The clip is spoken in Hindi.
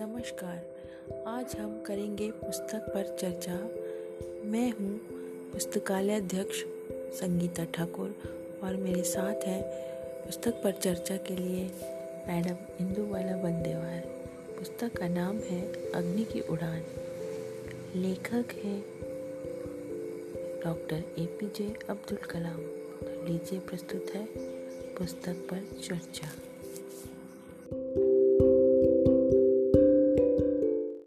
नमस्कार। आज हम करेंगे पुस्तक पर चर्चा। मैं हूँ पुस्तकालय अध्यक्ष संगीता ठाकुर और मेरे साथ हैं पुस्तक पर चर्चा के लिए मैडम इंदुवाला बंदेवार पुस्तक का नाम है अग्नि की उड़ान। लेखक हैं doctor A P J Abdul Kalam. तो लीजिए प्रस्तुत है पुस्तक पर चर्चा।